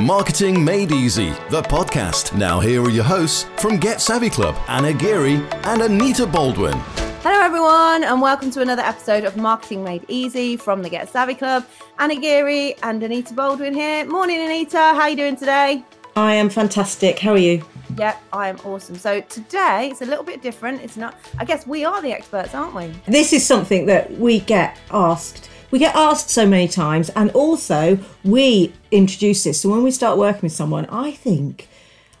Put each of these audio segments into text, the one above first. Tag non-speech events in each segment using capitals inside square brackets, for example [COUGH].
Marketing Made Easy, the podcast. Now, here are your hosts from Get Savvy Club Anna Geary and Anita Baldwin. Hello, everyone, and welcome to another episode of Marketing Made Easy from the Get Savvy Club. Anna Geary and Anita Baldwin here. Morning, Anita. How are you doing today? I am fantastic. How are you? Yep, I am awesome. So today it's a little bit different. It's not, I guess we are the experts, aren't we? This is something that we get asked we get asked so many times, and also we introduce this. So when we start working with someone, I think,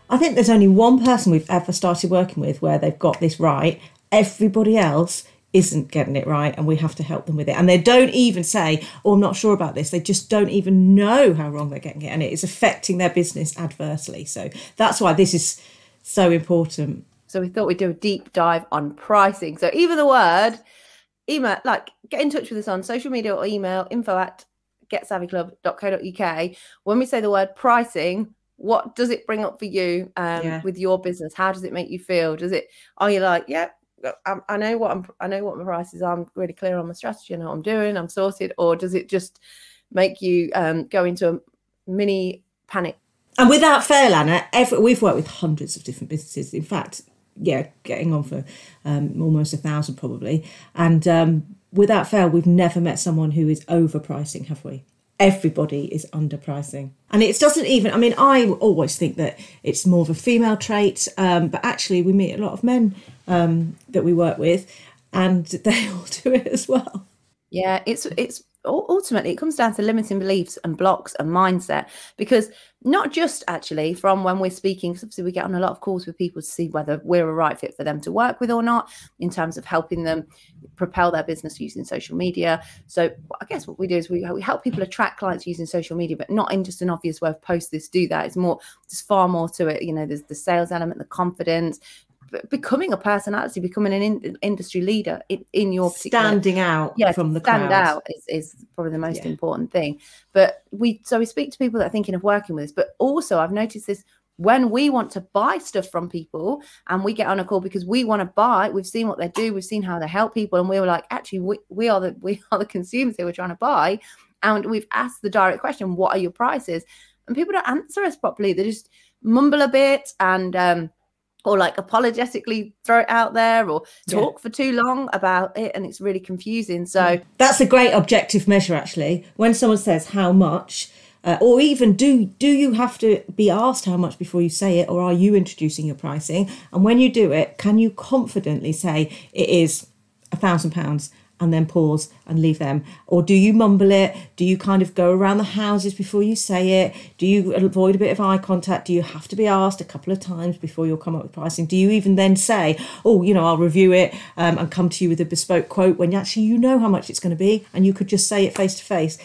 I think there's only one person we've ever started working with where they've got this right. Everybody else isn't getting it right and we have to help them with it. And they don't even say oh i'm not sure about this. They just don't even know how wrong they're getting it and it is affecting their business adversely. So that's why this is so important. So we thought we'd do a deep dive on pricing. So even the word email, like get in touch with us on social media or email info at getsavvyclub.co.uk. When we say the word pricing, what does it bring up for you um, yeah. with your business? How does it make you feel? Does it, are you like, yeah, I, I know what I'm, I know what my prices are. I'm really clear on my strategy. Know what I'm doing. I'm sorted. Or does it just make you um, go into a mini panic? And without fail, Anna, every, we've worked with hundreds of different businesses. In fact, yeah, getting on for um, almost a thousand probably. And um, without fail, we've never met someone who is overpricing, have we? Everybody is underpricing. And it doesn't even, I mean, I always think that it's more of a female trait, um, but actually, we meet a lot of men um, that we work with, and [LAUGHS] they all do it as well. Yeah, it's it's ultimately it comes down to limiting beliefs and blocks and mindset because not just actually from when we're speaking because obviously we get on a lot of calls with people to see whether we're a right fit for them to work with or not in terms of helping them propel their business using social media. So i guess what we do is we, we help people attract clients using social media but not in just an obvious way of post this do that. It's more there's far more to it you know there's the sales element the confidence becoming a personality, becoming an in, industry leader in, in your standing out yeah, from the stand crowd. out is, is probably the most yeah. important thing. But we so we speak to people that are thinking of working with us, but also I've noticed this when we want to buy stuff from people and we get on a call because we want to buy we've seen what they do we've seen how they help people and we were like actually we, we are the [LAUGHS] we are the consumers who are trying to buy and we've asked the direct question what are your prices and people don't answer us properly they just mumble a bit and um, or like apologetically throw it out there or talk yeah. for too long about it and it's really confusing so mm. that's a great objective measure actually when someone says how much uh, or even do do you have to be asked how much before you say it or are you introducing your pricing and when you do it can you confidently say it is a thousand pounds and then pause and leave them? Or do you mumble it? Do you kind of go around the houses before you say it? Do you avoid a bit of eye contact? Do you have to be asked a couple of times before you'll come up with pricing? Do you even then say, oh, you know, I'll review it um, and come to you with a bespoke quote when actually you know how much it's going to be and you could just say it face to face?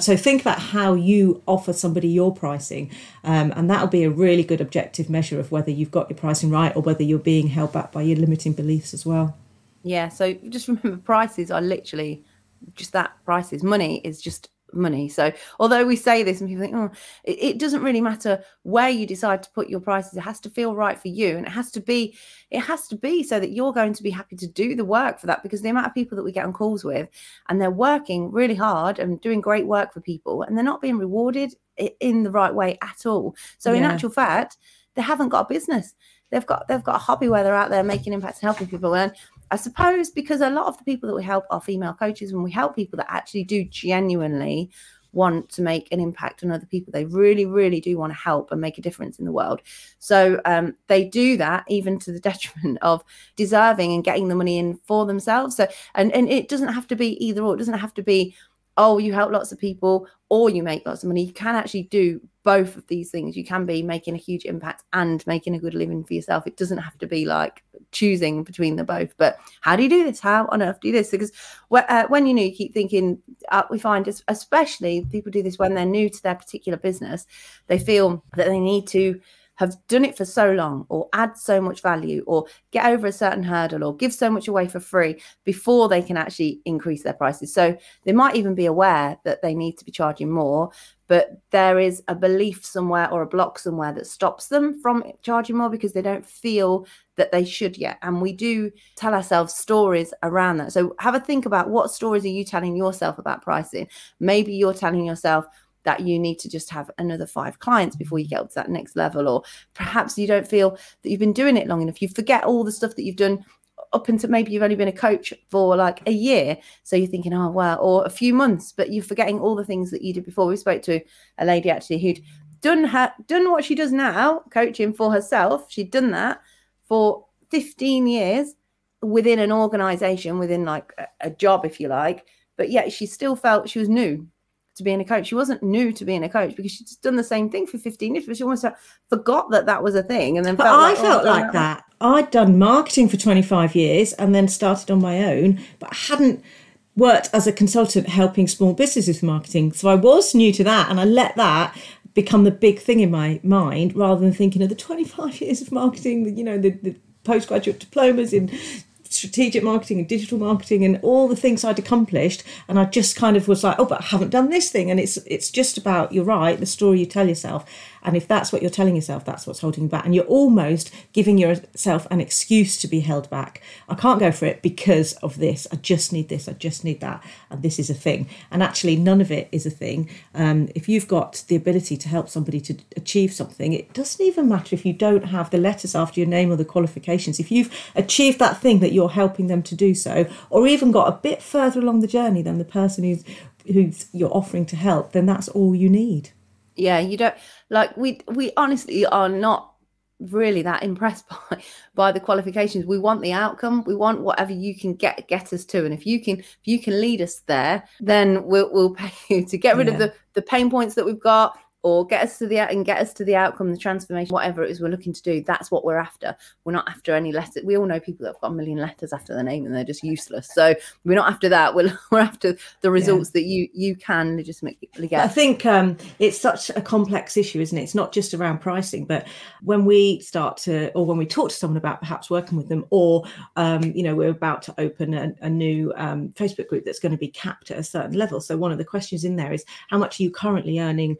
So think about how you offer somebody your pricing, um, and that'll be a really good objective measure of whether you've got your pricing right or whether you're being held back by your limiting beliefs as well. Yeah. So just [LAUGHS] remember prices are literally just that prices. Money is just money. So although we say this and people think, oh, it, it, doesn't really matter where you decide to put your prices. It has to feel right for you. And it has to be, it has to be so that you're going to be happy to do the work for that because the amount of people that we get on calls with and they're working really hard and doing great work for people and they're not being rewarded in the right way at all. So yeah. in actual fact, they haven't got a business. They've got they've got a hobby where they're out there making impacts and helping people. And I suppose because a lot of the people that we help are female coaches, when we help people that actually do genuinely want to make an impact on other people. They really, really do want to help and make a difference in the world. So um, they do that even to the [LAUGHS] detriment of deserving and getting the money in for themselves. So and and it doesn't have to be either or. It doesn't have to be oh, you help lots of people or you make lots of money. You can actually do both of these things. You can be making a huge impact and making a good living for yourself. It doesn't have to be like choosing between the both. But how do you do this? How on earth do you do this? Because uh, when you know, you keep thinking, uh, we find, especially people do this when they're new to their particular business, they feel that they need to have done it for so long or add so much value or get over a certain hurdle or give so much away for free before they can actually increase their prices. So they might even be aware that they need to be charging more, but there is a belief somewhere or a block somewhere that stops them from charging more because they don't feel that they should yet. And we do tell ourselves stories around that. So have a think about what stories are you telling yourself about pricing? Maybe you're telling yourself, that you need to just have another five clients before you get up to that next level or perhaps you don't feel that you've been doing it long enough. You forget all the stuff that you've done up until maybe you've only been a coach for like a year. So you're thinking oh well or a few months but you're forgetting all the things that you did before. We spoke to a lady actually who'd done her done what she does now coaching for herself. She'd done that for 15 years within an organization within like a, a job if you like but yet she still felt she was new to being a coach. She wasn't new to being a coach because she'd done the same thing for 15 years, but she almost forgot that that was a thing. And then but felt I like, oh, felt no, like that. I'd done marketing for 25 years and then started on my own, but I hadn't worked as a consultant helping small businesses with marketing. So I was new to that and I let that become the big thing in my mind rather than thinking of the 25 [LAUGHS] years of marketing, you know, the, the postgraduate diplomas in strategic marketing and digital marketing and all the things I'd accomplished and I just kind of was like oh but I haven't done this thing. And it's it's just about you're right the story you tell yourself and if that's what you're telling yourself that's what's holding you back. And you're almost giving yourself an excuse to be held back. I can't go for it because of this. I just need this. I just need that. And this is a thing. And actually none of it is a thing. Um, if you've got the ability to help somebody to achieve something it doesn't even matter if you don't have the letters after your name or the qualifications. If you've achieved that thing that you're helping them to do so or even got a bit further along the journey than the person who's who's you're offering to help then that's all you need yeah you don't like we we honestly are not really that impressed [LAUGHS] by by the qualifications. We want the outcome. We want whatever you can get get us to. And if you can if you can lead us there then we'll, we'll pay [LAUGHS] you to get rid of the the pain points that we've got or get us to the and get us to the outcome the transformation whatever it is we're looking to do that's what we're after we're not after any letters we all know people that have got a million letters after their name and they're just useless so we're not after that we're, [LAUGHS] we're after the results that you you can legitimately get. I think um, it's such a complex issue, isn't it? It's not just around pricing, but when we start to, or when we talk to someone about perhaps working with them, or um, you know, we're about to open a, a new um, Facebook group that's going to be capped at a certain level. So one of the questions in there is, how much are you currently earning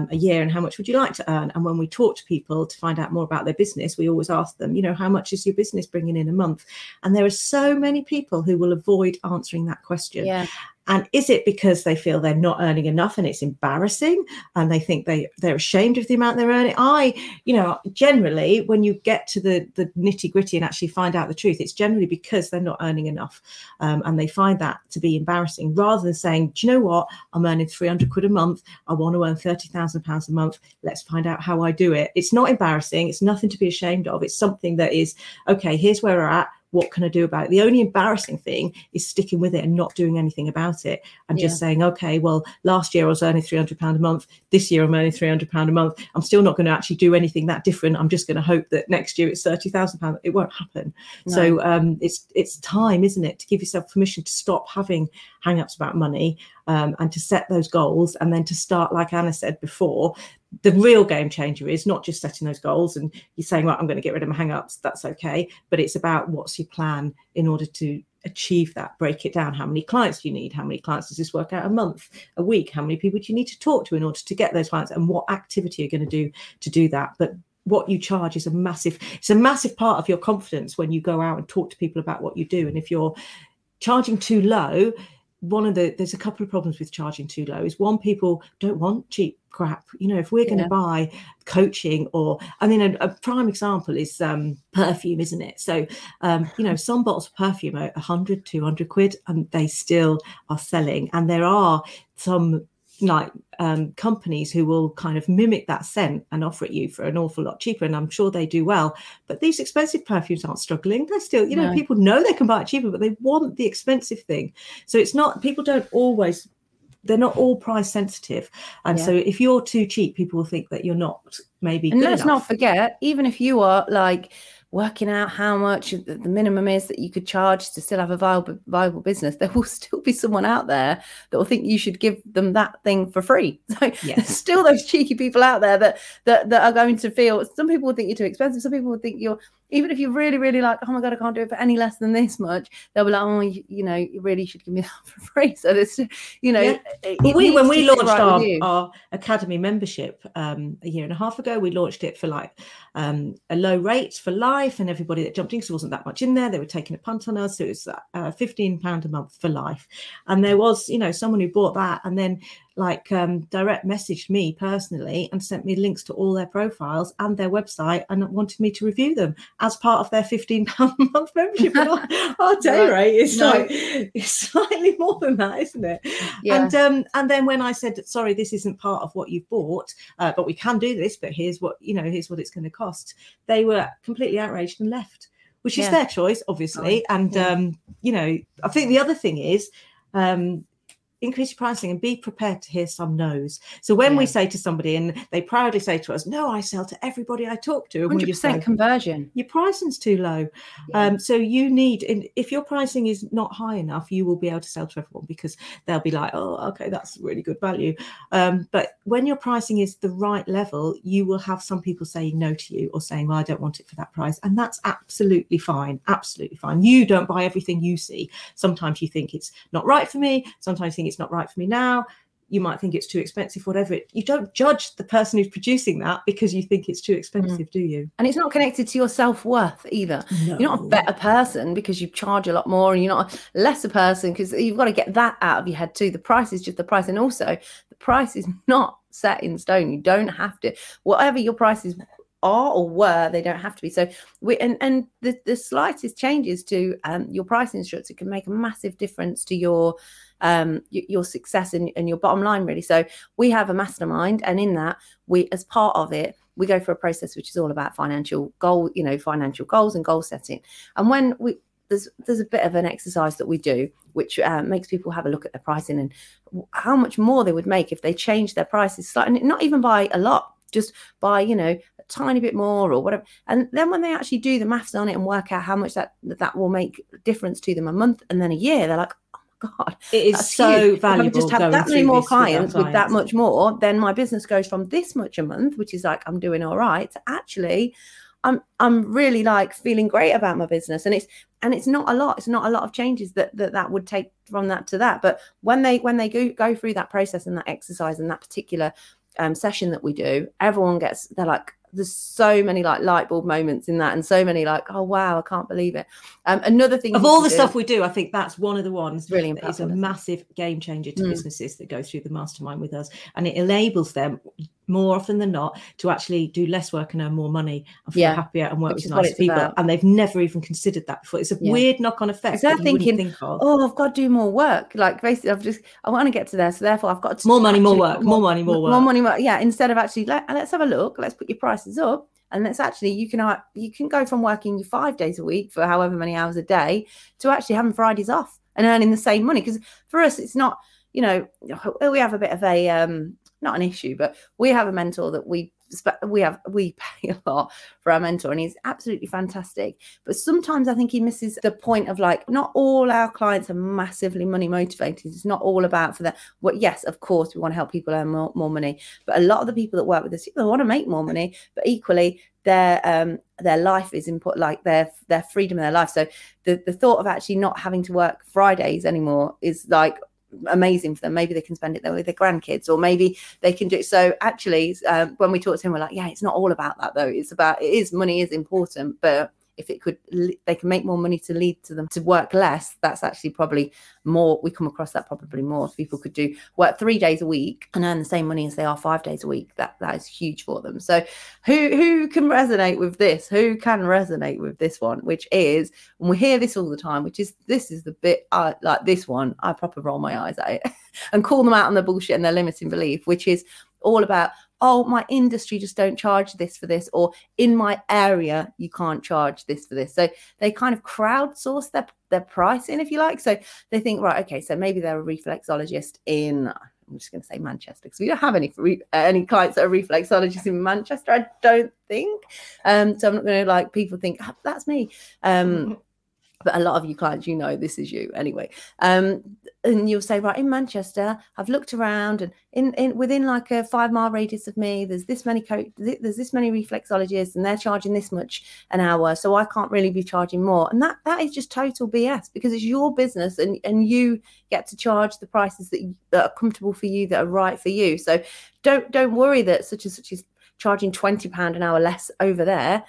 um, a year, and how much would you like to earn? And when we talk to people to find out more about their business, we always ask them, you know, how much is your business bringing in a month? And there are so many people who will avoid answering that question. yeah And is it because they feel they're not earning enough and it's embarrassing and they think they, they're ashamed of the amount they're earning? I, you know, generally, when you get to the, the nitty gritty and actually find out the truth, it's generally because they're not earning enough um, and they find that to be embarrassing rather than saying, do you know what? I'm earning 300 quid a month. I want to earn 30,000 pounds a month. Let's find out how I do it. It's not embarrassing. It's nothing to be ashamed of. It's something that is, okay, here's where we're at what can I do about it? The only embarrassing thing is sticking with it and not doing anything about it and just saying, okay, well, last year I was earning £300 a month. This year I'm earning £300 a month. I'm still not going to actually do anything that different. I'm just going to hope that next year it's £30,000. It won't happen. So um, it's it's time, isn't it, to give yourself permission to stop having hang ups about money um, and to set those goals and then to start, like Anna said before, the real game changer is not just setting those goals and you're saying, right, I'm going to get rid of my hang ups. That's okay. But it's about what's your plan in order to achieve that, break it down. How many clients do you need? How many clients does this work out a month, a week? How many people do you need to talk to in order to get those clients? And what activity you're going to do to do that? But what you charge is a massive, it's a massive part of your confidence when you go out and talk to people about what you do. And if you're charging too low, one of the there's a couple of problems with charging too low is one people don't want cheap crap you know if we're going to Yeah. buy coaching or i mean a, a prime example is um perfume isn't it so um you know some bottles of perfume are 100 200 quid and they still are selling and there are some like um, companies who will kind of mimic that scent and offer it you for an awful lot cheaper and i'm sure they do well but these expensive perfumes aren't struggling they're still you know No. people know they can buy it cheaper but they want the expensive thing so it's not people don't always they're not all price sensitive and Yeah. so if you're too cheap people will think that you're not maybe and good let's enough. not forget even if you are like working out how much the minimum is that you could charge to still have a viable viable business there will [LAUGHS] still be someone out there that will think you should give them that thing for free. [LAUGHS] So there's still those cheeky people out there that that that are going to feel some people will think you're too expensive some people will think you're even if you're really really like oh my god i can't do it for any less than this much they'll be like oh you, you know you really should give me [LAUGHS] that for free so this you know Yeah. it- it we, when we launched right our, our academy membership um, a year and a half ago, we launched it for like um, a low rate for life, and everybody that jumped in, because there wasn't that much in there, they were taking a punt on us. So it was uh, fifteen pound a month for life, and there was, you know, someone who bought that, and then like um, direct messaged me personally and sent me links to all their profiles and their website and wanted me to review them as part of their 15 pound a [LAUGHS] month membership our, our day Right. rate is No. like it's slightly more than that isn't it Yeah. and um and then when i said sorry this isn't part of what you've bought uh, but we can do this but here's what you know here's what it's going to cost they were completely outraged and left which is their choice obviously and yeah. um you know i think the other thing is um increase your pricing and be prepared to hear some no's so when we say to somebody and they proudly say to us no i sell to everybody i talk to and we just 100% say conversion. your pricing's too low. Yeah. Um, so you need, and if your pricing is not high enough, you will be able to sell to everyone because they'll be like, oh, okay, that's really good value. Um, but when your pricing is the right level, you will have some people saying no to you or saying, well, I don't want it for that price. And that's absolutely fine. Absolutely fine. You don't buy everything you see. Sometimes you think it's not right for me. Sometimes you think it's not right for me now. You might think it's too expensive, whatever. It, you don't judge the person who's producing that because you think it's too expensive, do you? And it's not connected to your self worth either. No. You're not a better person because you charge a lot more, and you're not a lesser person because you've got to get that out of your head too. The price is just the price, and also the price is [LAUGHS] not set in stone. You don't have to whatever your prices are or were, they don't have to be. So we and and the the slightest changes to um, your pricing structure can make a massive difference to your um your success and, and your bottom line really. So we have a mastermind and in that we as part of it we go for a process which is all about financial goal you know financial goals and goal setting. And when we there's there's a bit of an exercise that we do which uh, makes people have a look at their pricing and how much more they would make if they changed their prices slightly not even by a lot just by you know a tiny bit more or whatever and then when they actually do the maths on it and work out how much that that will make difference to them a month and then a year they're like god It is so huge. If I valuable. just have that many more this with our clients with that much more, then my business goes from this much a month, which is like I'm doing all right, to actually I'm I'm really like feeling great about my business. And it's and it's not a lot. It's not a lot of changes that that, that would take from that to that. But when they when they go go through that process and that exercise and that particular um, session that we do, everyone gets they're like there's so many like light bulb moments in that and so many like oh wow i can't believe it um another thing Of all the do- stuff we do, I think that's one of the ones It's really that is a impactful, isn't it? massive game changer to Mm. businesses that go through the mastermind with us. And it enables them more often than not to actually do less work and earn more money and feel Yeah, happier and work which with is it's people. about. And they've never even considered that before. It's a Yeah. weird knock on effect. they're that thinking, think oh, I've got to do more work. Like basically, I've just I want to get to there, so therefore I've got to More money, more work, put more money, more work. more money, more. Yeah, instead of actually let, let's have a look, let's put your prices up, and let's actually you can uh, you can go from working five days a week for however many hours a day to actually having Fridays off and earning the same money. Because for us, it's not you know we have a bit of a um not an issue, but we have a mentor that we we have we [LAUGHS] pay a lot for our mentor and he's absolutely fantastic. But sometimes i think he misses the point of like not all our clients are massively money motivated. It's not all about for that well yes of course we want to help people earn more, more money but a lot of the people that work with us they want to make more money but equally their um their life is input like their their freedom in their life. So the the thought of actually not having to work fridays anymore is like amazing for them. Maybe they can spend it there with their grandkids or maybe they can do it so actually um, when we talk to him we're like yeah it's not all about that though. It's about it is money is important but if it could they can make more money to lead to them to work less that's actually probably more we come across that probably more. If people could do work three days a week and earn the same money as they are five days a week. That that is huge for them. So who who can resonate with this? Who can resonate with this one? Which is and we hear this all the time which is this is the bit i like this one i proper roll my eyes at it [LAUGHS] and call them out on their bullshit and their limiting belief which is all about oh my industry just don't charge this for this or in my area you can't charge this for this. So they kind of crowdsource their their pricing if you like. So they think right okay so maybe they're a reflexologist in i'm just going to say manchester because we don't have any any clients that are reflexologists in manchester i don't think. Um so i'm not going to like people think "Ah, that's me. Um [LAUGHS] but a lot of you clients you know this is you. Anyway um and you'll say right in manchester i've looked around and in, in within like a five mile radius of me there's this many co- there's this many reflexologists and they're charging this much an hour so i can't really be charging more. And that that is just total bs because it's your business and and you get to charge the prices that, that are comfortable for you that are right for you. So don't don't worry that such and such is charging 20 pound an hour less over there.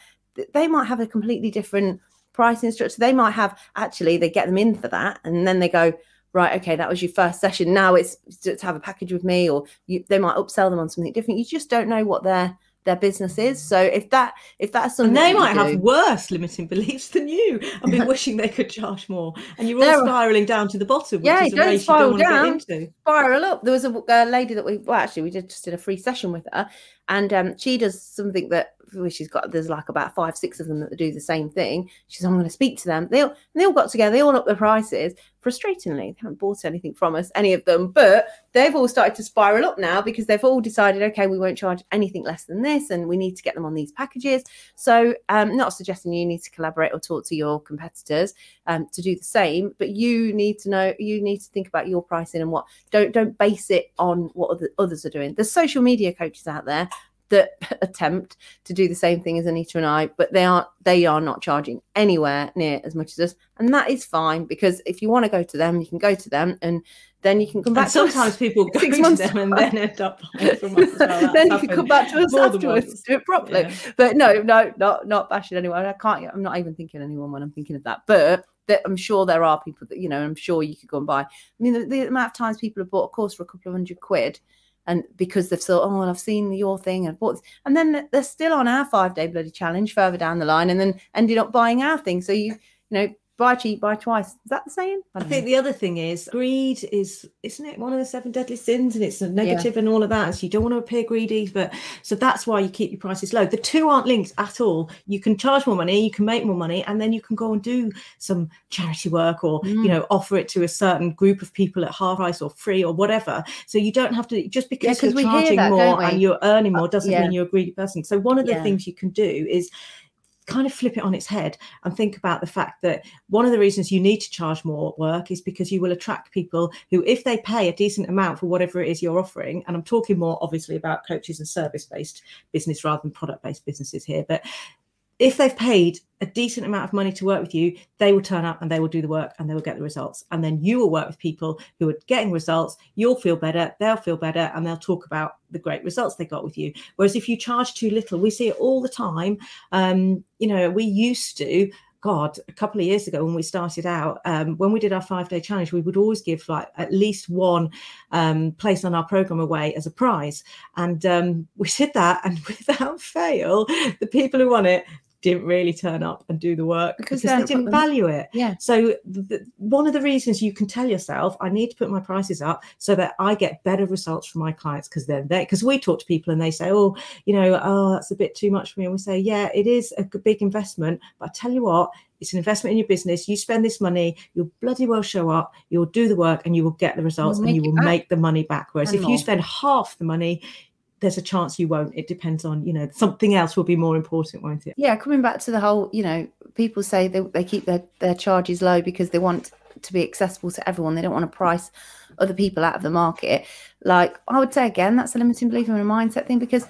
They might have a completely different pricing structure they might have actually they get them in for that and then they go right, okay, that was your first session. Now it's to have a package with me, or you, they might upsell them on something different. You just don't know what their their business is. So if that if that's something and they might have do- worse limiting beliefs than you and be wishing they could charge more and you're all spiraling down to the bottom which Yeah, is a don't spiral don't want down. to get into spiral up. There was a, a lady that we well actually we did just did a free session with her, and um, she does something that well, she's got. There's like about five six of them that do the same thing. She says I'm going to speak to them. They all they all got together. They all up their prices. Frustratingly, they haven't bought anything from us, any of them, but they've all started to spiral up now because they've all decided, okay, we won't charge anything less than this, and we need to get them on these packages. So, um, not suggesting you need to collaborate or talk to your competitors um, to do the same, but you need to know, you need to think about your pricing and what. Don't don't base it on what other, others are doing. There's social media coaches out there that [LAUGHS] attempt to do the same thing as Anita and I, but they aren't they are not charging anywhere near as much as us, and that is fine because if you want to go to them, you can go to them, and then you can come back. and to us sometimes people go six to them and then end up buying from us well. [LAUGHS] Then you can come back to us afterwards do it properly. Yeah. But no, no, not not bashing anyone. I can't. I'm not even thinking anyone when I'm thinking of that. But that I'm sure there are people that you know. I'm sure you could go and buy. I mean, the, the amount of times people have bought a course for a couple of hundred quid, and because they've thought, oh, well, I've seen your thing and bought, and then they're still on our five day bloody challenge further down the line, and then ended up buying our thing. So you, you know, buy cheap, buy twice. Is that the saying? I don't think know. the other thing is greed is isn't it one of the seven deadly sins and it's a negative and all of that. So you don't want to appear greedy, but so that's why you keep your prices low. The two aren't linked at all. You can charge more money, you can make more money, and then you can go and do some charity work or you Mm. know offer it to a certain group of people at half price or free or whatever. So you don't have to just because 'cause you're charging that, more? Uh, and you're earning more doesn't yeah. mean you're a greedy person. So one of the Yeah. things you can do is kind of flip it on its head and think about the fact that one of the reasons you need to charge more work is because you will attract people who if they pay a decent amount for whatever it is you're offering and i'm talking more obviously about coaches and service based business rather than product based businesses here but if they've paid a decent amount of money to work with you, they will turn up and they will do the work and they will get the results. And then you will work with people who are getting results. You'll feel better, they'll feel better, and they'll talk about the great results they got with you. Whereas if you charge too little, we see it all the time. Um, you know, we used to. God, a couple of years ago when we started out, um, when we did our five day challenge, we would always give like at least one um, place on our program away as a prize. And um, we did that, and [LAUGHS] without fail, the people who won it didn't really turn up and do the work Because because, they didn't them- value it. Yeah. So the, one of the reasons you can tell yourself, I need to put my prices up so that I get better results from my clients because they're there. Because we talk to people and they say, oh, you know, oh, that's a bit too much for me. And we say, yeah, it is a big investment. But I tell you what, it's an investment in your business. You spend this money, you'll bloody well show up, you'll do the work, and you will get the results and you will back. make the money back. Whereas And if more. you spend half the money, there's a chance you won't. It depends on, you know, something else will be more important, won't it? yeah coming back to the whole you know people say they, they keep their, their charges low because they want to be accessible to everyone they don't want to price other people out of the market like i would say again that's a limiting belief and a mindset thing because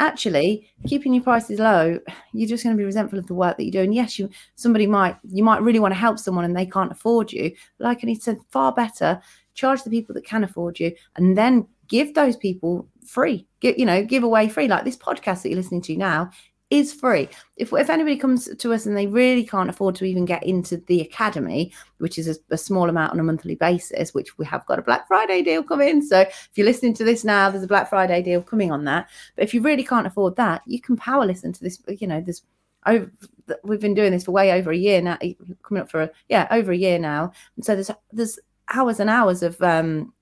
actually keeping your prices low you're just going to be resentful of the work that you do and yes you somebody might you might really want to help someone and they can't afford you like i said far better charge the people that can afford you and then give those people free give you know give away free like this podcast that you're listening to now is free. If if anybody comes to us and they really can't afford to even get into the academy, which is a, a small amount on a monthly basis, which we have got a Black Friday deal coming. So if you're listening to this now, there's a Black Friday deal coming on that. But if you really can't afford that, you can power listen to this. You know, there's over we've been doing this for way over a year now, coming up for a yeah over a year now. And so there's there's hours and hours of um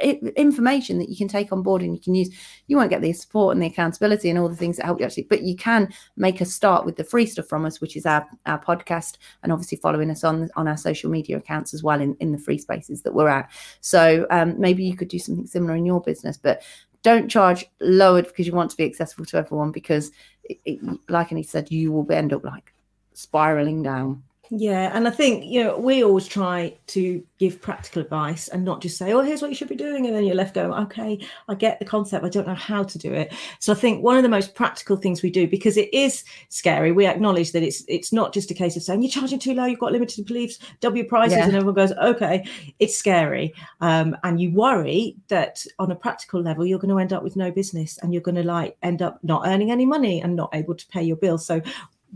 information that you can take on board and you can use. You won't get the support and the accountability and all the things that help you actually but you can make a start with the free stuff from us which is our our podcast and obviously following us on on our social media accounts as well in in the free spaces that we're at. So um maybe you could do something similar in your business but don't charge lowered because you want to be accessible to everyone because it, it, like Annie said you will end up like spiraling down Yeah, and I think you know we always try to give practical advice and not just say, "Oh, here's what you should be doing," and then you're left going, "Okay, I get the concept, I don't know how to do it." So I think one of the most practical things we do because it is scary. We acknowledge that it's it's not just a case of saying you're charging too low, you've got limited beliefs, double your prices, Yeah. and everyone goes, "Okay." It's scary, um, and you worry that on a practical level you're going to end up with no business and you're going to like end up not earning any money and not able to pay your bills. So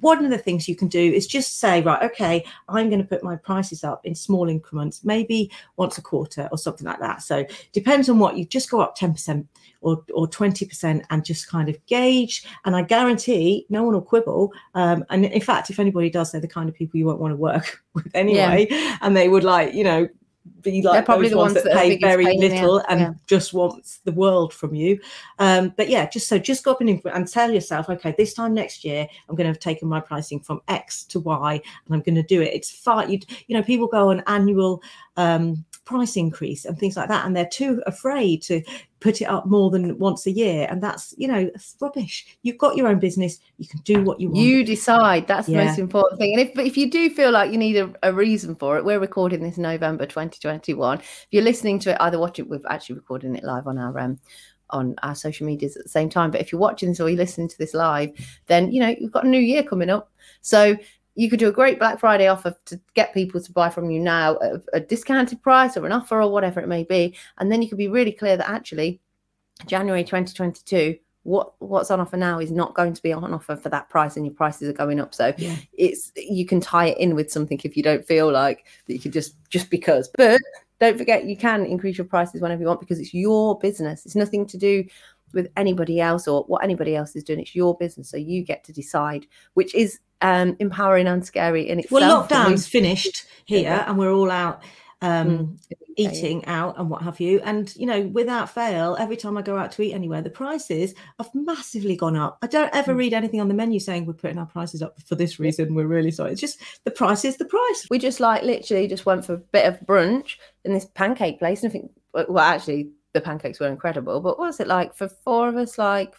one of the things you can do is just say, right, okay, I'm going to put my prices up in small increments, maybe once a quarter or something like that. So depends on what you just go up 10% or, or 20% and just kind of gauge. And I guarantee no one will quibble. Um, and in fact, if anybody does, they're the kind of people you won't want to work [LAUGHS] with anyway. Yeah. And they would like, you know, be like They're probably the ones, ones that, that pay very little and yeah. just wants the world from you. Um, but yeah, just so just go up and, and tell yourself, okay, this time next year, I'm going to have taken my pricing from X to Y, and I'm going to do it. It's far, you you know, people go on annual um, price increase and things like that, and they're too afraid to put it up more than once a year and that's you know rubbish. You've got your own business you can do what you want. You decide that's yeah. the most important thing and if if you do feel like you need a, a, reason for it we're recording this november 2021 if you're listening to it either watch it we've actually recording it live on our um on our social medias at the same time but if you're watching this or you're listening to this live then you know you've got a new year coming up. So you could do a great Black Friday offer to get people to buy from you now at a discounted price or an offer or whatever it may be. And then you could be really clear that actually January 2022, what what's on offer now is not going to be on offer for that price and your prices are going up. So yeah. it's you can tie it in with something if you don't feel like that you could just just because. But don't forget you can increase your prices whenever you want because it's your business. It's nothing to do with anybody else or what anybody else is doing. It's your business, so you get to decide, which is um, empowering and scary in itself. Well, lockdown's finished here, and we're all out um, mm. eating out and what have you. And you know, without fail, every time I go out to eat anywhere, the prices have massively gone up. I don't ever mm. read anything on the menu saying we're putting our prices up for this reason. We're really sorry. It's just the price is the price. We just like literally just went for a bit of brunch in this pancake place, and I think well, actually the pancakes were incredible. But what was it like for four of us? Like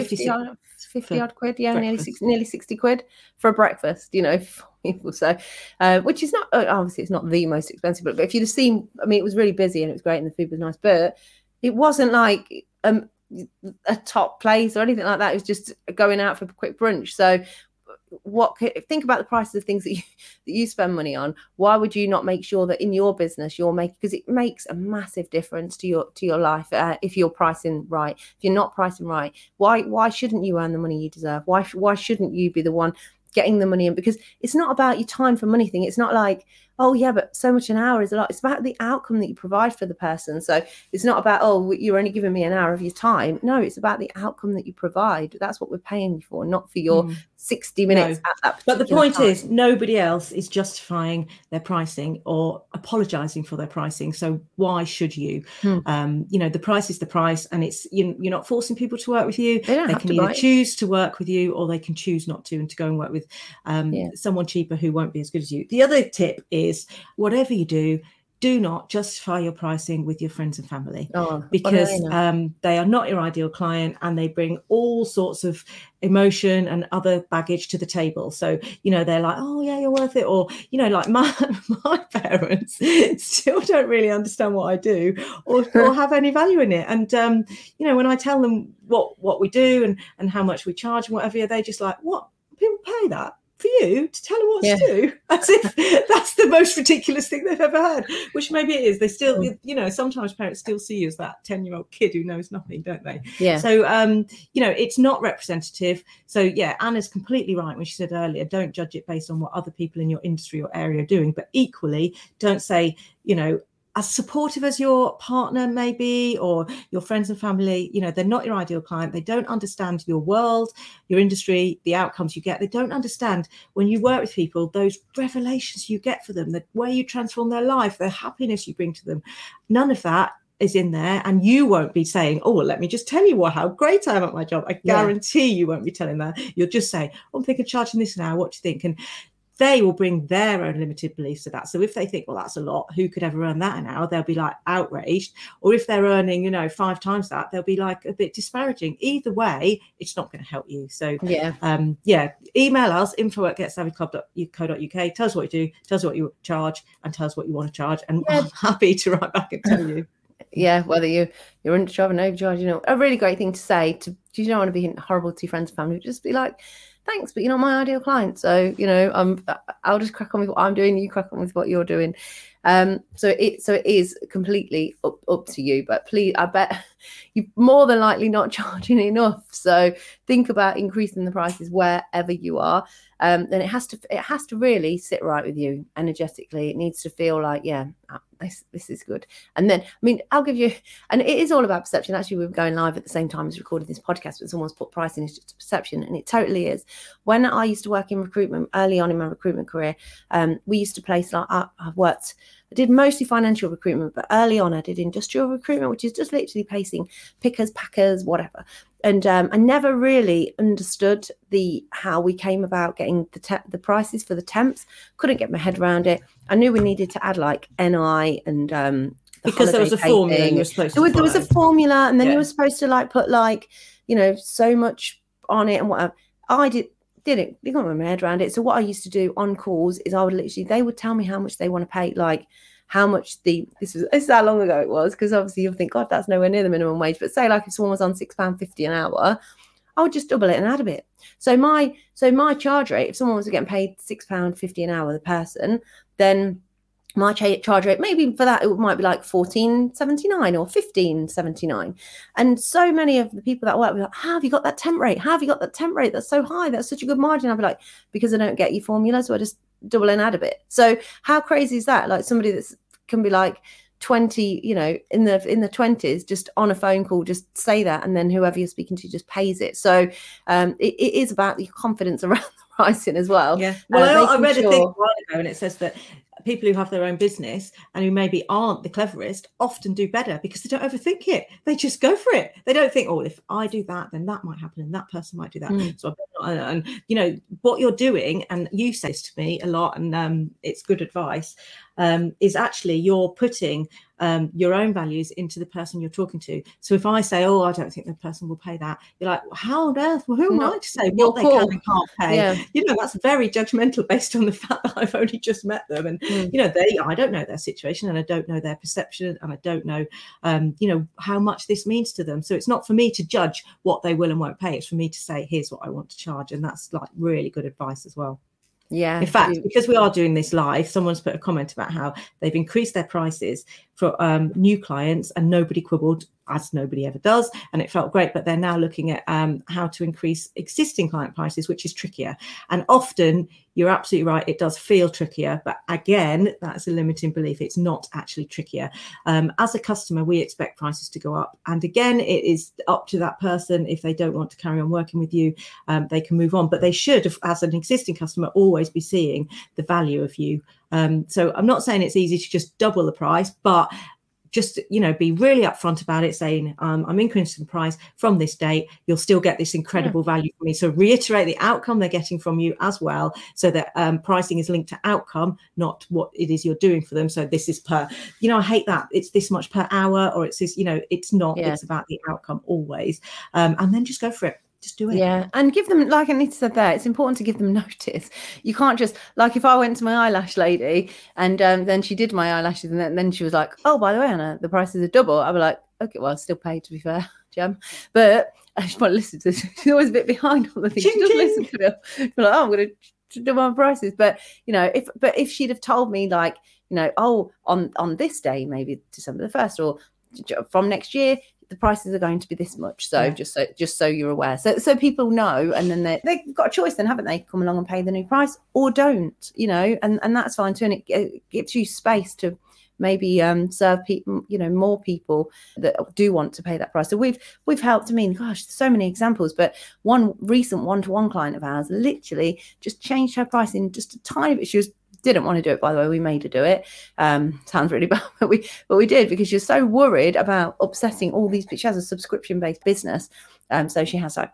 50, 50 odd, 50 odd quid, yeah, nearly 60, nearly 60 quid for a breakfast, you know, [LAUGHS] people. So, uh, which is not, uh, obviously, it's not the most expensive, but, but if you'd have seen, I mean, it was really busy and it was great and the food was nice, but it wasn't like um, a top place or anything like that. It was just going out for a quick brunch. So, what think about the prices of things that you, [LAUGHS] that you spend money on. Why would you not make sure that in your business you're making because it makes a massive difference to your to your life uh, if you're pricing right. If you're not pricing right why why shouldn't you earn the money you deserve? Why why shouldn't you be the one getting the money in? Because it's not about your time for money thing. It's not like oh yeah but so much an hour is a lot it's about the outcome that you provide for the person so it's not about oh you're only giving me an hour of your time no it's about the outcome that you provide that's what we're paying you for not for your mm. 60 minutes no. but the point time. is nobody else is justifying their pricing or apologizing for their pricing so why should you hmm. um, you know the price is the price and it's you, are not forcing people to work with you they, they can either choose to work with you or they can choose not to and to go and work with um, yeah. someone cheaper who won't be as good as you the other tip is is whatever you do, do not justify your pricing with your friends and family oh, because um, they are not your ideal client and they bring all sorts of emotion and other baggage to the table. So, you know, they're like, oh, yeah, you're worth it. Or, you know, like [LAUGHS] my, my parents [LAUGHS] still don't really understand what I do or, or have any value in it. And, um, you know, when I tell them what, what we do and, and how much we charge and whatever, they're just like, what? People pay that? For you to tell them what yeah. to do [LAUGHS] as if that's the most ridiculous thing they've ever heard which maybe it is they still mm. you know sometimes parents still see you as that 10 year old kid who knows nothing don't they yeah so um you know it's not representative so yeah anna's completely right when she said earlier don't judge it based on what other people in your industry or area are doing but equally don't say you know as supportive as your partner may be or your friends and family you know they're not your ideal client they don't understand your world your industry the outcomes you get they don't understand when you work with people those revelations you get for them the way you transform their life the happiness you bring to them. None of that is in there and you won't be saying oh well let me just tell you what how great i am at my job. I guarantee yeah. you won't be telling that. You'll just say oh, i'm thinking charging this now what do you think? And they will bring their own limited beliefs to that. So if they think, well, that's a lot, who could ever earn that an hour? They'll be like outraged. Or if they're earning, you know, five times that, they'll be like a bit disparaging. Either way, it's not going to help you. So yeah, um, yeah, email us info at getsavvyclub.co.uk. Tell us what you do, tell us what you charge, and tell us what you want to charge. And yeah. I'm happy to write back and tell you. [LAUGHS] yeah, whether you you're undercharge or overcharge, you know, a really great thing to say to you don't want to be horrible to your friends and family. Just be like, thanks, but you're not my ideal client. So, you know, I'm, I'll just crack on with what I'm doing. You crack on with what you're doing. Um, so it so it is completely up, up to you. But please, I bet [LAUGHS] you're more than likely not [LAUGHS] charging enough. So think about increasing the prices wherever you are. Um, then it has to it has to really sit right with you energetically. It needs to feel like yeah, uh, this this is good. And then I mean, I'll give you, and it is all about perception. Actually, we are going live at the same time as recording this podcast, but someone's put pricing just perception, and it totally is. When I used to work in recruitment early on in my recruitment career, um, we used to place like I, I've worked I did mostly financial recruitment, but early on I did industrial recruitment, which is just literally placing pickers, packers, whatever. And um, I never really understood the how we came about getting the te- the prices for the temps. Couldn't get my head around it. I knew we needed to add like NI and um, the because there was a formula you were supposed there was, there was, a formula, and then yeah. you were supposed to like put like you know so much on it and whatever. I did didn't didn't get my head around it. So what I used to do on calls is I would literally they would tell me how much they want to pay, like how much the this was this is how long ago it was, because obviously you'll think, God, that's nowhere near the minimum wage. But say like if someone was on six pound fifty an hour, I would just double it and add a bit. So my so my charge rate, if someone was getting paid six pound fifty an hour, the person, then my charge rate maybe for that it might be like 14.79 or 15.79 and so many of the people that work with like, how have you got that temp rate how have you got that temp rate that's so high that's such a good margin i'll be like because i don't get your formula so i just double and add a bit. So how crazy is that? Like somebody that's can be like 20 you know in the in the 20s just on a phone call just say that and then whoever you're speaking to just pays it. So um it, it is about the confidence [LAUGHS] around the pricing as well. Yeah. Well uh, I, I, read sure... a thing a while ago and it says that people who have their own business and who maybe aren't the cleverest often do better because they don't overthink it. They just go for it. They don't think, oh, if I do that, then that might happen and that person might do that. Mm. So, and, you know, what you're doing, and you say this to me a lot, and um, it's good advice um, is actually you're putting um, your own values into the person you're talking to. So if I say, "Oh, I don't think the person will pay that," you're like, well, "How on earth? Well, who am I to say what they can and can't pay?" Yeah. You know, that's very judgmental [LAUGHS] based on the fact that I've only just met them, and mm. you know, they I don't know their situation, and I don't know their perception, and I don't know, um, you know, how much this means to them. So it's not for me to judge what they will and won't pay. It's for me to say, "Here's what I want to charge," and that's like really good advice as well. Yeah. In fact, because we are doing this live, someone's put a comment about how they've increased their prices for um, new clients and nobody quibbled as nobody ever does and it felt great but they're now looking at um, how to increase existing client prices which is trickier. And often you're absolutely right it does feel trickier but again that's a limiting belief it's not actually trickier. Um, as a customer we expect prices to go up and again it is up to that person if they don't want to carry on working with you um, they can move on but they should as an existing customer always be seeing the value of you. Um, so I'm not saying it's easy to just double the price, but just you know be really upfront about it saying um, i'm increasing the price from this date. You'll still get this incredible yeah. value from me. So reiterate the outcome they're getting from you as well so that um, pricing is linked to outcome not what it is you're doing for them. So this is per you know i hate that it's this much per hour or it's this you know it's not. Yeah. it's about the outcome always. Um, and then just go for it just do it. Yeah. And give them, like Anita said there, it's important to give them [LAUGHS] notice. You can't just, like, if I went to my eyelash lady and um, then she did my eyelashes and then, then she was like, oh, by the way, Anna, the prices are double. I'd be like, okay, well, I still paid to be fair, [LAUGHS] Gem. But I just want to listen to this. [LAUGHS] She's always a bit behind on the things. She doesn't listen to them. Like, oh, I'm going to do my prices. But, you know, if, but if she'd have told me, like, you know, oh, on on this day, maybe December the first, or from next year, the prices are going to be this much. So yeah. just so just so you're aware. So so people know and then they they've got a choice then, haven't they? Come along and pay the new price or don't, you know, and, and that's fine too. And it, it gives you space to maybe um, serve people, you know, more people that do want to pay that price. So we've we've helped. I mean, gosh, so many examples. But one recent one-to-one client of ours literally just changed her price in just a tiny bit. She was didn't want to do it by the way we made her do it. Um sounds really [LAUGHS] bad but we but we did because she's so worried about upsetting all these she has a subscription based business um so she has like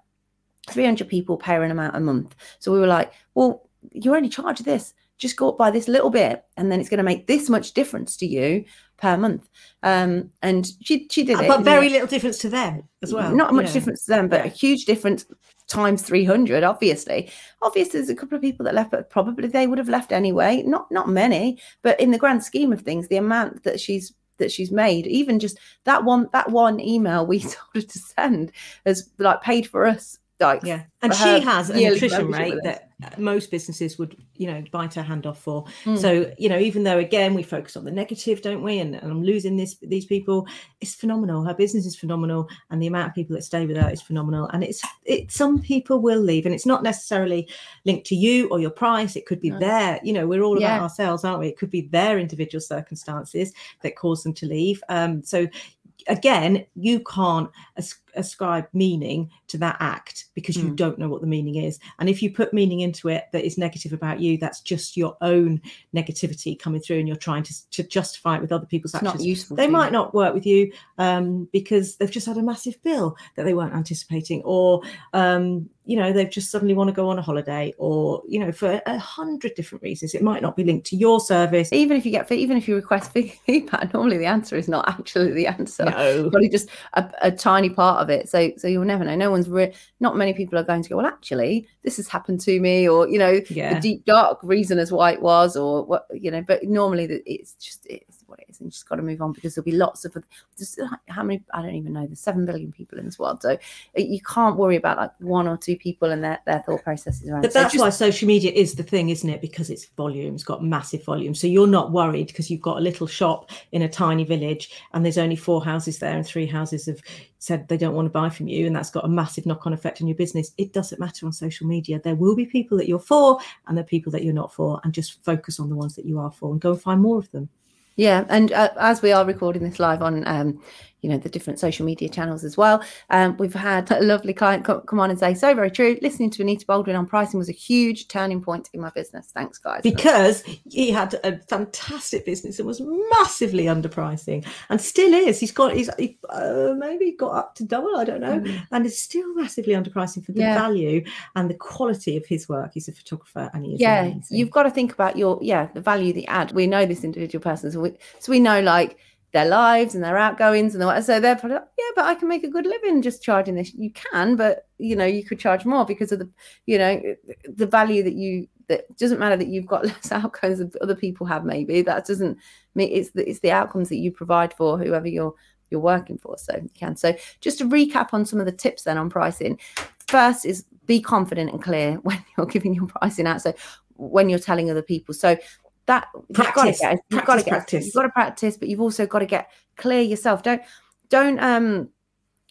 300 people paying an amount a month. So we were like well you're only charge this. Just go up by this little bit and then it's going to make this much difference to you per month. Um and she she did it but very little difference to them as well. Not much difference to them but yeah. a huge difference times 300 obviously. Obviously there's a couple of people that left but probably they would have left anyway. Not not many but in the grand scheme of things the amount that she's that she's made even just that one that one email we [LAUGHS] told her to send has like paid for us like Yeah, and she has an yearly attrition rate that most businesses would, you know, bite her hand off for. Mm. So, you know, even though again we focus on the negative, don't we? And, and I'm losing this these people. It's phenomenal. Her business is phenomenal, and the amount of people that stay with her is phenomenal. And it's it. Some people will leave, and it's not necessarily linked to you or your price. It could be No. their, you know, we're all Yeah. about ourselves, aren't we? It could be their individual circumstances that cause them to leave. Um, so again, you can't as- ascribe meaning to that act because you Mm. don't know what the meaning is. And if you put meaning into it that is negative about you, that's just your own negativity coming through, and you're trying to, to justify it with other people's it's actions. not useful. They you. might not work with you um, because they've just had a massive bill that they weren't anticipating, or um, you know they've just suddenly want to go on a holiday, or you know for a hundred different reasons. It might not be linked to your service. even if you get even if you request fe- [LAUGHS] feedback normally the answer is not actually the answer No. probably just a, a tiny part of it so so you'll never know no one's re- not many people are going to go well actually this has happened to me or you know Yeah. the deep dark reason as why it was or what you know but normally it's just it's what it is and you just got to move on because there'll be lots of just how many i don't even know there's 7 billion people in this world so uh, you can't worry about like one or two people and their, their thought processes around But it. So that's just- why social media is the thing, isn't it? Because it's volume, it's got massive volume. So you're not worried because you've got a little shop in a tiny village and there's only four houses there and three houses have said they don't want to buy from you. And that's got a massive knock on effect on your business. It doesn't matter on social media. There will be people that you're for and the people that you're not for. And just focus on the ones that you are for and go and find more of them. Yeah, and uh, as we are recording this live on, um, you know, the different social media channels as well, um, we've had a lovely client co- come on and say, "So very true." Listening to Anita Baldwin on pricing was a huge turning point in my business. Thanks, guys. because he had a fantastic business and was massively underpricing and still is. He's got, he's he, uh, maybe got up to double, I don't know, Mm. and is still massively underpricing for the Yeah. value and the quality of his work. He's a photographer and he is yeah, amazing. you've got to think about your yeah the value they add. We know this individual person, so we so we know like their lives and their outgoings and the, so they're probably like, yeah, but I can make a good living just charging this. You can, but you know you could charge more because of the you know the value that you that doesn't matter that you've got [LAUGHS] less outcomes than other people have. Maybe that doesn't mean it's the, it's the outcomes that you provide for whoever you're you're working for. So you can. So just to recap on some of the tips then on pricing. First is be confident and clear [LAUGHS] when you're giving your pricing out. So when you're telling other people. So that you've got to Practice. get you've got to Practice, get practice. you've got to practice, but you've also got to get clear yourself. Don't don't um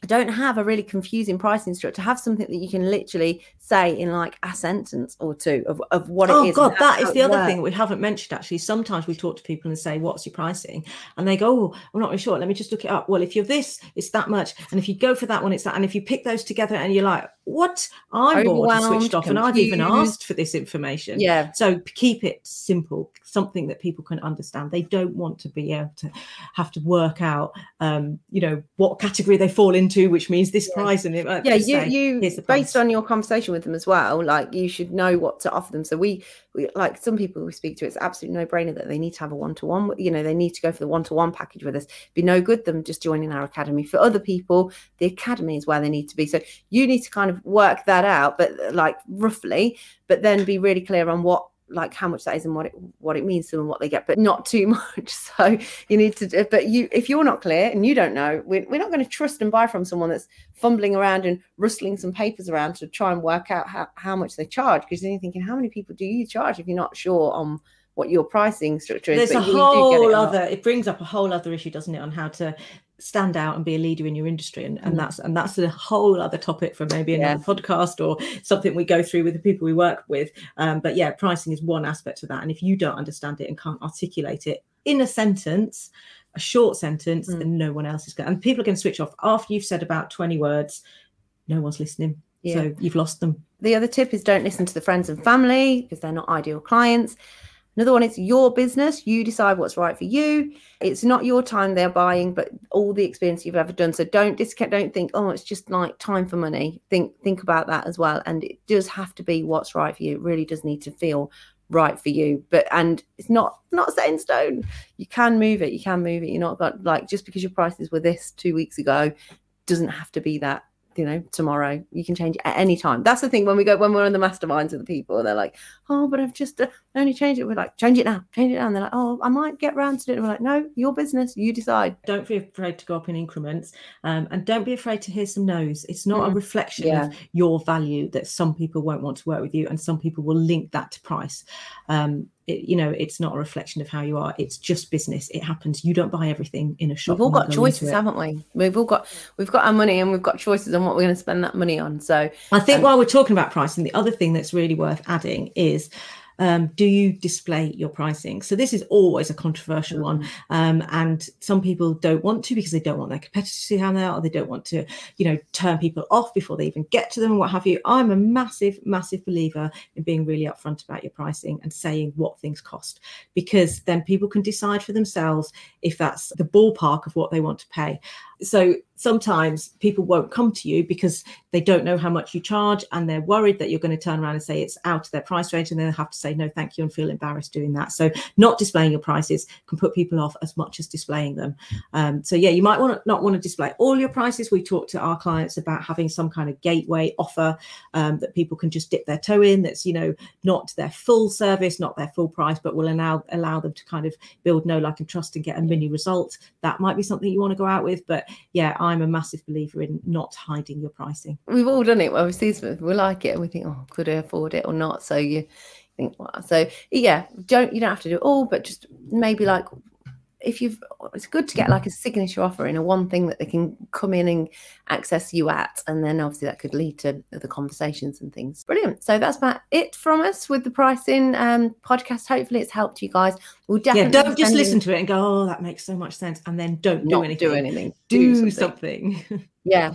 don't have a really confusing pricing structure. Have something that you can literally say in like a sentence or two of, of what Oh it is. Oh, God, that is the other works. thing we haven't mentioned actually. Sometimes we talk to people and say, What's your pricing? And they go, Oh, I'm not really sure. Let me just look it up. Well, if you're this, it's that much. And if you go for that one, it's that. And if you pick those together and you're like, What? I'm bored and switched off. And I've even asked for this information. Yeah, So keep it simple, something that people can understand. They don't want to be able to have to work out, um, you know, what category they fall into, which means this Yeah. price. And it, uh, yeah. You say, you based on your conversation with them as well. Like you should know what to offer them. So we we like some people we speak to. It's absolutely no brainer that they need to have a one to one. You know, they need to go for the one to one package with us. Be no good them just joining our academy. For other people, the academy is where they need to be. So you need to kind of work that out, but like roughly, but then be really clear on what like how much that is and what it what it means to them and what they get but not too [LAUGHS] much. So you need to but you if you're not clear and you don't know we're, we're not going to trust and buy from someone that's fumbling around and rustling some papers around to try and work out how, how much they charge because then you're thinking how many people do you charge if you're not sure on what your pricing structure is There's a but you do get it whole other. It brings up a whole other issue, doesn't it, on how to stand out and be a leader in your industry, and, and Mm. that's and that's a whole other topic for maybe Yeah. another podcast or something we go through with the people we work with. Um, but yeah, pricing is one aspect of that, and if you don't understand it and can't articulate it in a sentence, a short sentence, Mm. then no one else is going. And people are going to switch off after you've said about twenty words. No one's listening, Yeah. so you've lost them. The other tip is don't listen to the friends and family because they're not ideal clients. Another one, it's your business. You decide what's right for you. It's not your time they're buying, but all the experience you've ever done. So don't discount, don't think, oh, it's just like time for money. Think think about that as well. And it does have to be what's right for you. It really does need to feel right for you. But and it's not not set in stone. You can move it. You can move it. You're not got like just because your prices were this two weeks ago doesn't have to be that you know, tomorrow. You can change at any time. That's the thing when we go when we're in the masterminds with the people, they're like, "Oh, but I've just uh, only changed it." We're like, "Change it now, change it now." And they're like, "Oh, I might get round to it." And we're like, "No, your business. You decide." Don't be afraid to go up in increments, um, and don't be afraid to hear some no's. It's not a Mm. reflection Yeah. of your value that some people won't want to work with you, and some people will link that to price. Um, it, you know, it's not a reflection of how you are. It's just business. It happens. You don't buy everything in a shop. We've all got choices, haven't we? We've all got we've got our money and we've got choices on what we're going to spend that money on. So I think Um, while we're talking about pricing, the other thing that's really worth adding is um, do you display your pricing? So this is always a controversial one, um, and some people don't want to because they don't want their competitors to see how they are, or they don't want to, you know, turn people off before they even get to them and what have you. I'm a massive, massive believer in being really upfront about your pricing and saying what things cost, because then people can decide for themselves if that's the ballpark of what they want to pay. So sometimes people won't come to you because they don't know how much you charge and they're worried that you're going to turn around and say it's out of their price range and they'll have to say no thank you and feel embarrassed doing that. So not displaying your prices can put people off as much as displaying them. Um, so yeah you might want to not want to display all your prices. We talk to our clients about having some kind of gateway offer um, that people can just dip their toe in that's you know not their full service not their full price but will allow allow them to kind of build know like and trust and get a mini result. That might be something you want to go out with but yeah i'm a massive believer in not hiding your pricing we've all done it where we see something, we like it and we think, oh, could I afford it or not? So you think, well, so yeah, don't you don't have to do it all, but just maybe like if you've it's good to get like a signature offer in a one thing that they can come in and access you at and then obviously that could lead to other conversations and things brilliant so that's about it from us with the pricing um podcast hopefully it's helped you guys we'll yeah definitely don't just listen to it and go oh that makes so much sense and then don't do anything do anything do, something. something. [LAUGHS] Yeah.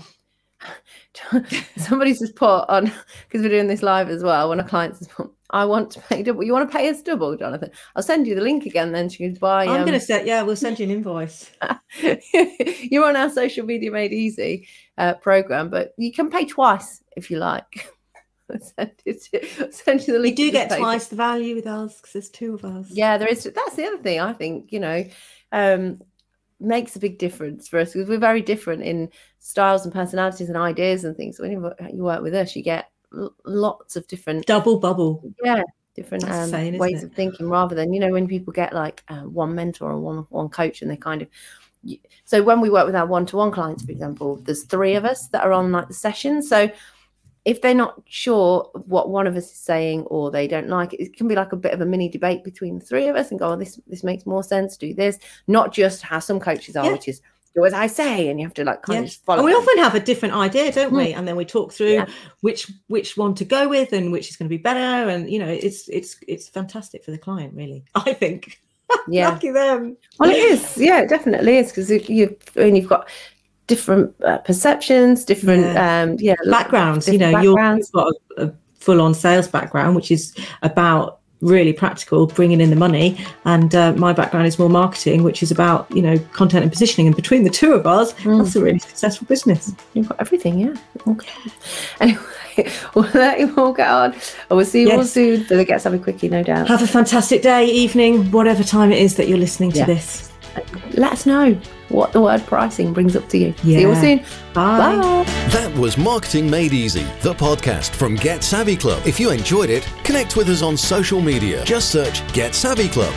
[LAUGHS] Somebody's just put on because we're doing this live as well. One of our clients has put, I want to pay double. You want to pay us double, Jonathan? I'll send you the link again. Then she goes, buy. i'm Um, gonna say yeah we'll send you an invoice [LAUGHS] you're on our social media made easy uh, program, but you can pay twice if you like. [LAUGHS] Send, it send you the we link. do get pay. twice the value with us because there's two of us Yeah, there is. That's the other thing. I think you know um, makes a big difference for us because we're very different in styles and personalities and ideas and things. So when you work with us, you get lots of different double bubble yeah different um, isn't ways it? of thinking rather than you know when people get like uh, one mentor or one one coach and they kind of so when we work with our one-to-one clients for example there's three of us that are on like the session so if they're not sure what one of us is saying or they don't like it it can be like a bit of a mini debate between the three of us and go oh, this this makes more sense do this not just how some coaches are Yeah. which is do as i say and you have to like kind Yeah. of just follow and we them. often have a different idea don't we and then we talk through Yeah. which which one to go with and which is going to be better and you know it's it's it's fantastic for the client really [LAUGHS] i think yeah [LAUGHS] lucky them Well, it is. Yeah, it definitely is because you and you've got different uh, perceptions, different Yeah. um, yeah backgrounds you know different you're, backgrounds. you've got a, a full-on sales background which is about really practical bringing in the money and uh, my background is more marketing which is about you know content and positioning and between the two of us Mm. that's a really successful business You've got everything. Yeah. Okay. [LAUGHS] Anyway, [LAUGHS] we'll let you all get on. And we'll see you all Yes. soon for the Get Savvy Quickie, no doubt. have a fantastic day evening whatever time it is that you're listening to Yeah. this Let us know what the word pricing brings up to you. See you all soon. bye. Bye. That was Marketing Made Easy, the podcast from Get Savvy Club. If you enjoyed it, connect with us on social media. Just search Get Savvy Club.